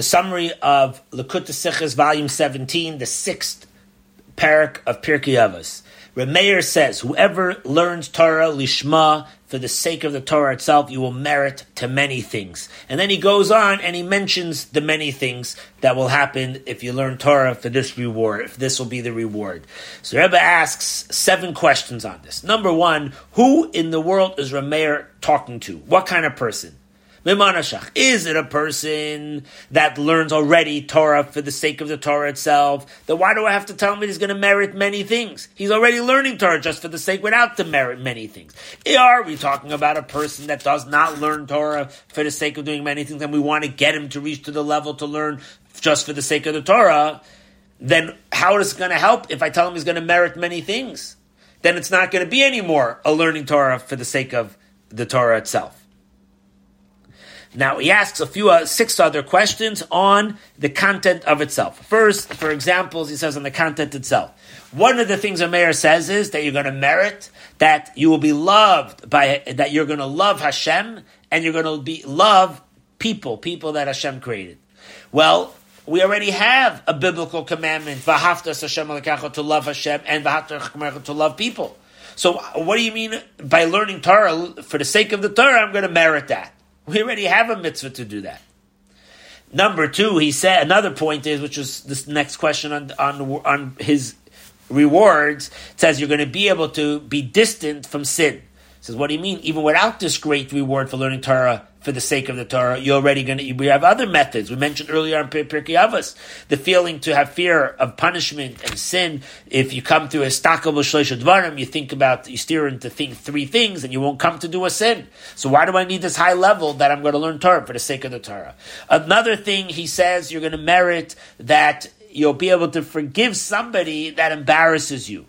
the summary of Likkutei Sichos, volume 17, the sixth perek of Pirkei Avos. Remeir says, whoever learns Torah lishma for the sake of the Torah itself, you will merit to many things. And then he goes on and he mentions the many things that will happen if you learn Torah for this reward, if this will be the reward. So Rebbe asks seven questions on this. Number one, who in the world is Remeir talking to? What kind of person? Is it a person that learns already Torah for the sake of the Torah itself? Then why do I have to tell him he's going to merit many things? He's already learning Torah just for the sake without to merit many things. Are we talking about a person that does not learn Torah for the sake of doing many things and we want to get him to reach to the level to learn just for the sake of the Torah? Then how is it going to help if I tell him he's going to merit many things? Then it's not going to be anymore a learning Torah for the sake of the Torah itself. Now he asks a few, uh, six other questions on the content of itself. First, for examples, he says on the content itself. One of the things a mayor says is that you're going to merit that you will be loved by that you're going to love Hashem and you're going to be love people, people that Hashem created. Well, we already have a biblical commandment, Vahaftas Hashem to love Hashem and Vahaftas to love people. So what do you mean by learning Torah for the sake of the Torah? I'm going to merit that. We already have a mitzvah to do that. Number two, he said another point is, which was this next question on on on his rewards. says you're going to be able to be distant from sin. says, what do you mean? Even without this great reward for learning Torah, for the sake of the Torah. You're already going to. We have other methods. We mentioned earlier on Pirkei Avos the feeling to have fear of punishment and sin. If you come to a stakable dvarim, you think about you steer into think three things, and you won't come to do a sin. So why do I need this high level that I'm going to learn Torah for the sake of the Torah? Another thing he says you're going to merit that you'll be able to forgive somebody that embarrasses you.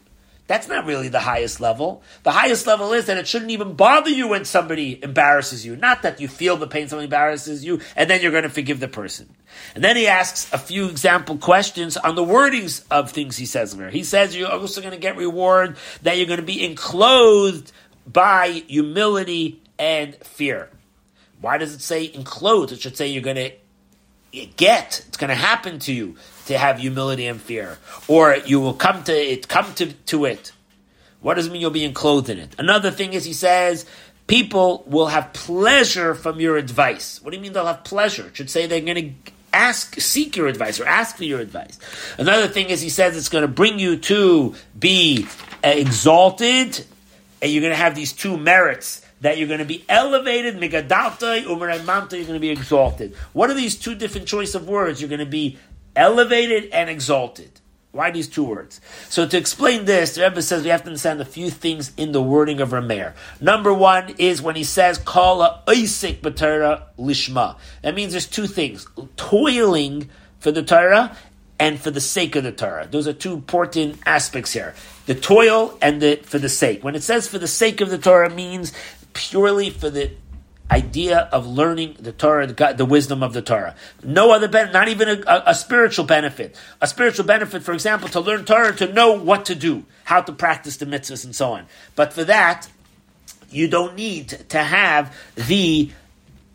That's not really the highest level. The highest level is that it shouldn't even bother you when somebody embarrasses you. Not that you feel the pain somebody embarrasses you, and then you're going to forgive the person. And then he asks a few example questions on the wordings of things he says there. He says you're also going to get reward that you're going to be enclosed by humility and fear. Why does it say enclosed? It should say you're going to get. It's going to happen to you to have humility and fear, or you will come to it, come to, to it. What does it mean you'll be enclosed in it? Another thing is he says people will have pleasure from your advice. What do you mean they'll have pleasure? It should say they're going to ask, seek your advice or ask for your advice. Another thing is he says it's going to bring you to be uh, exalted, and you're going to have these two merits that you're going to be elevated, megadalta, umaramanta, you're going to be exalted. What are these two different choice of words? You're going to be elevated and exalted. Why these two words? So to explain this, the Rebbe says we have to understand a few things in the wording of Rameir. Number one is when he says "Kala oisik b'Torah lishma." That means there's two things: toiling for the Torah and for the sake of the Torah. Those are two important aspects here: the toil and the for the sake. When it says for the sake of the Torah, means purely for the idea of learning the Torah, the, the wisdom of the Torah. No other benefit, not even a, a, spiritual benefit. A spiritual benefit, for example, to learn Torah, to know what to do, how to practice the mitzvahs and so on. But for that, you don't need to have the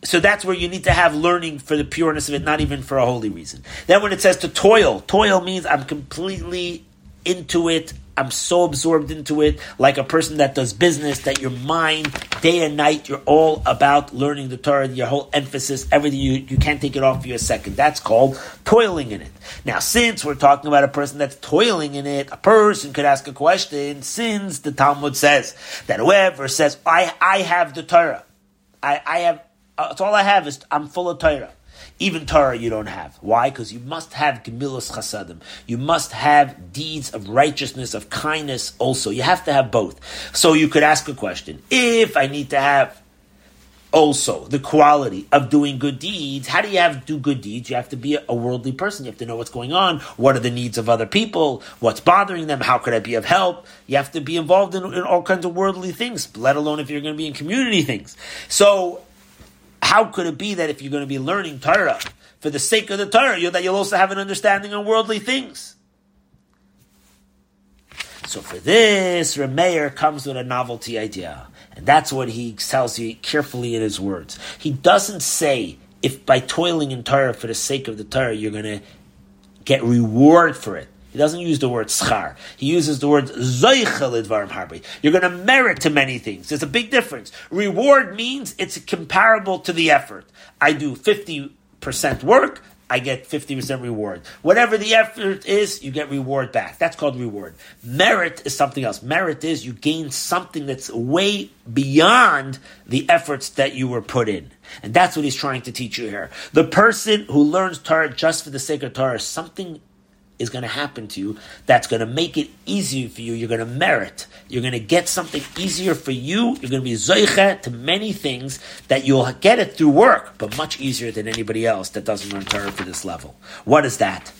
so that's where you need to have learning for the pureness of it, not even for a holy reason. Then when it says to toil, toil means I'm completely into it. I'm so absorbed into it, like a person that does business, that your mind, day and night, you're all about learning the Torah, your whole emphasis, everything, you, you can't take it off for a second. That's called toiling in it. Now, since we're talking about a person that's toiling in it, a person could ask a question, since the Talmud says that whoever says, I, I have the Torah, I, I have, uh, all I have is, I'm full of Torah. Even Torah you don't have. Why? Because you must have gemilas chasadim. You must have deeds of righteousness, of kindness also. You have to have both. So you could ask a question. If I need to have also the quality of doing good deeds, how do you have to do good deeds? You have to be a worldly person. You have to know what's going on. What are the needs of other people? What's bothering them? How could I be of help? You have to be involved in, in all kinds of worldly things, let alone if you're going to be in community things. So how could it be that if you're going to be learning Torah for the sake of the Torah, you that you'll also have an understanding on worldly things? So for this, Remeir comes with a novelty idea. And that's what he tells you carefully in his words. He doesn't say if by toiling in Torah for the sake of the Torah, you're going to get reward for it. He doesn't use the word schar. He uses the word zoiche lidvarim harbi. You're going to merit to many things. There's a big difference. Reward means it's comparable to the effort. I do 50% work, I get 50% reward. Whatever the effort is, you get reward back. That's called reward. Merit is something else. Merit is you gain something that's way beyond the efforts that you were put in. And that's what he's trying to teach you here. The person who learns Torah just for the sake of Torah, something is going to happen to you that's going to make it easier for you. You're going to merit. You're going to get something easier for you. You're going to be zoiche to many things that you'll get it through work, but much easier than anybody else that doesn't learn Torah for this level. What is that?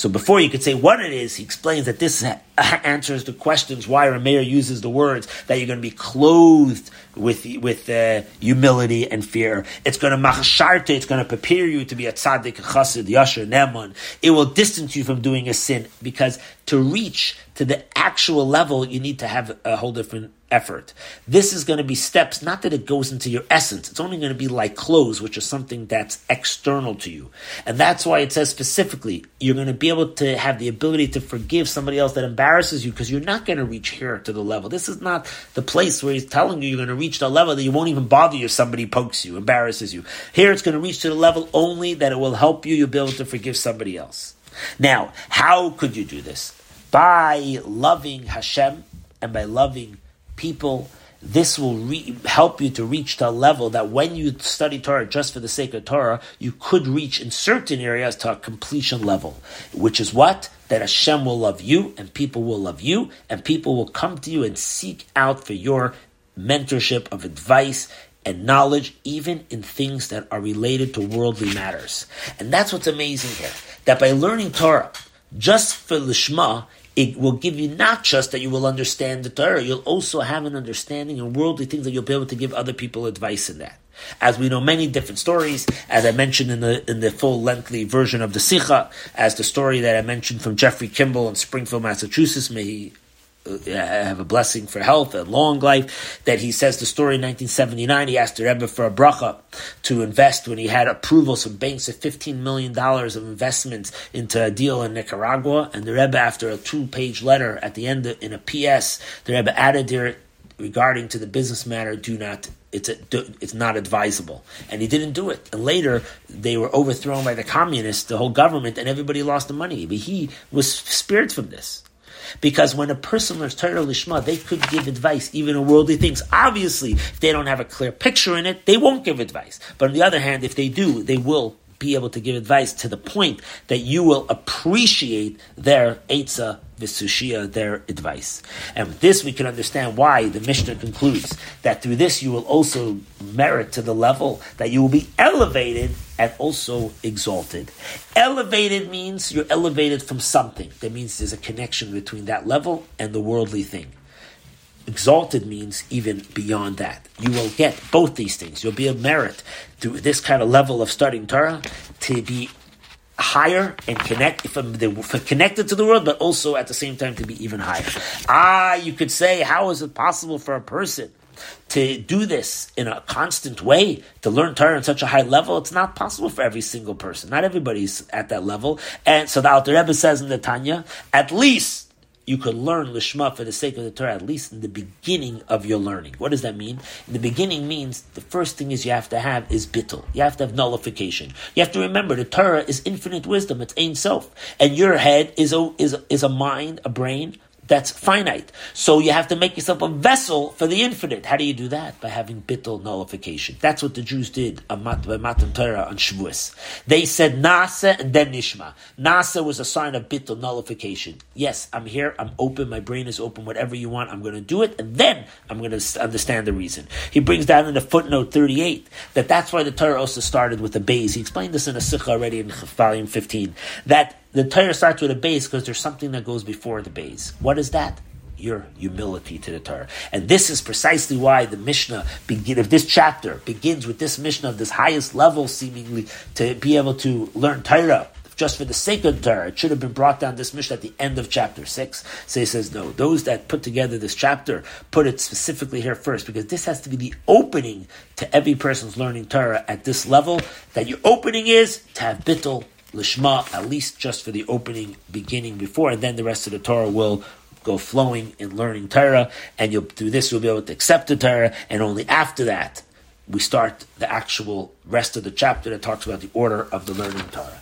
So before you could say what it is, he explains that this answers the questions why Rameir uses the words that you're going to be clothed with with uh, humility and fear. It's going to machsharte, it's going to prepare you to be a tzaddik, a chassid, yasher, neman. It will distance you from doing a sin because to reach to the actual level, you need to have a whole different effort. This is going to be steps, not that it goes into your essence. It's only going to be like clothes, which is something that's external to you. And that's why it says specifically, you're going to be able to have the ability to forgive somebody else that embarrasses you because you're not going to reach here to the level. This is not the place where he's telling you you're going to reach the level that you won't even bother you if somebody pokes you, embarrasses you. Here it's going to reach to the level only that it will help you, you'll be able to forgive somebody else. Now, how could you do this? By loving Hashem and by loving people, this will re- help you to reach a level that when you study Torah just for the sake of Torah, you could reach in certain areas to a completion level, which is what? That Hashem will love you and people will love you and people will come to you and seek out for your mentorship of advice and knowledge, even in things that are related to worldly matters. And that's what's amazing here. That by learning Torah, just for Lishma, it will give you not just that you will understand the Torah, you'll also have an understanding of worldly things that you'll be able to give other people advice in that. As we know many different stories, as I mentioned in the in the full lengthy version of the Sikha, as the story that I mentioned from Jeffrey Kimball in Springfield, Massachusetts, may he Uh, have a blessing for health and long life. That he says the story in 1979, he asked the Rebbe for a bracha to invest when he had approvals from banks of 15 million dollars of investments into a deal in Nicaragua. And the Rebbe, after a two-page letter at the end of, in a PS, the Rebbe added there regarding to the business matter, do not it's a, it's not advisable. And he didn't do it. And later they were overthrown by the communists, the whole government, and everybody lost the money. But he was spared from this. Because when a person learns Torah Lishma, they could give advice even in worldly things. Obviously, if they don't have a clear picture in it, they won't give advice. But on the other hand, if they do, they will be able to give advice to the point that you will appreciate their Eitzah Visushia, their advice. And with this, we can understand why the Mishnah concludes that through this you will also merit to the level that you will be elevated and also exalted. Elevated means you're elevated from something. That means there's a connection between that level and the worldly thing. Exalted means even beyond that. You will get both these things. You'll be a merit through this kind of level of studying Torah to be higher and connect from the connected to the world, but also at the same time to be even higher. Ah, you could say, how is it possible for a person to do this in a constant way, to learn Torah on such a high level, it's not possible for every single person. Not everybody's at that level. And so the Alter Rebbe says in the Tanya, at least you could learn Lishma for the sake of the Torah, at least in the beginning of your learning. What does that mean? In the beginning means the first thing is you have to have is bittul. You have to have nullification. You have to remember the Torah is infinite wisdom. It's Ein Sof. And your head is a, is, is a mind, a brain that's finite. So you have to make yourself a vessel for the infinite. How do you do that? By having bittul nullification. That's what the Jews did by Matan Torah on Shavuos. They said Na'aseh and then Nishma. Na'aseh was a sign of bittul nullification. Yes, I'm here, I'm open, my brain is open, whatever you want, I'm going to do it, and then I'm going to understand the reason. He brings down in the footnote 38 that that's why the Torah also started with the Beis. He explained this in a sikha already in volume 15. That the Torah starts with a Beis because there's something that goes before the Beis. What is that? Your humility to the Torah. And this is precisely why the Mishnah begin of this chapter begins with this Mishnah of this highest level, seemingly, to be able to learn Torah just for the sake of Torah. It should have been brought down this Mishnah at the end of chapter 6. So he says, no, those that put together this chapter put it specifically here first because this has to be the opening to every person's learning Torah at this level. That your opening is to have bittul lishma, at least just for the opening beginning before, and then the rest of the Torah will go flowing in learning Torah, and you'll through this you'll be able to accept the Torah, and only after that we start the actual rest of the chapter that talks about the order of the learning Torah.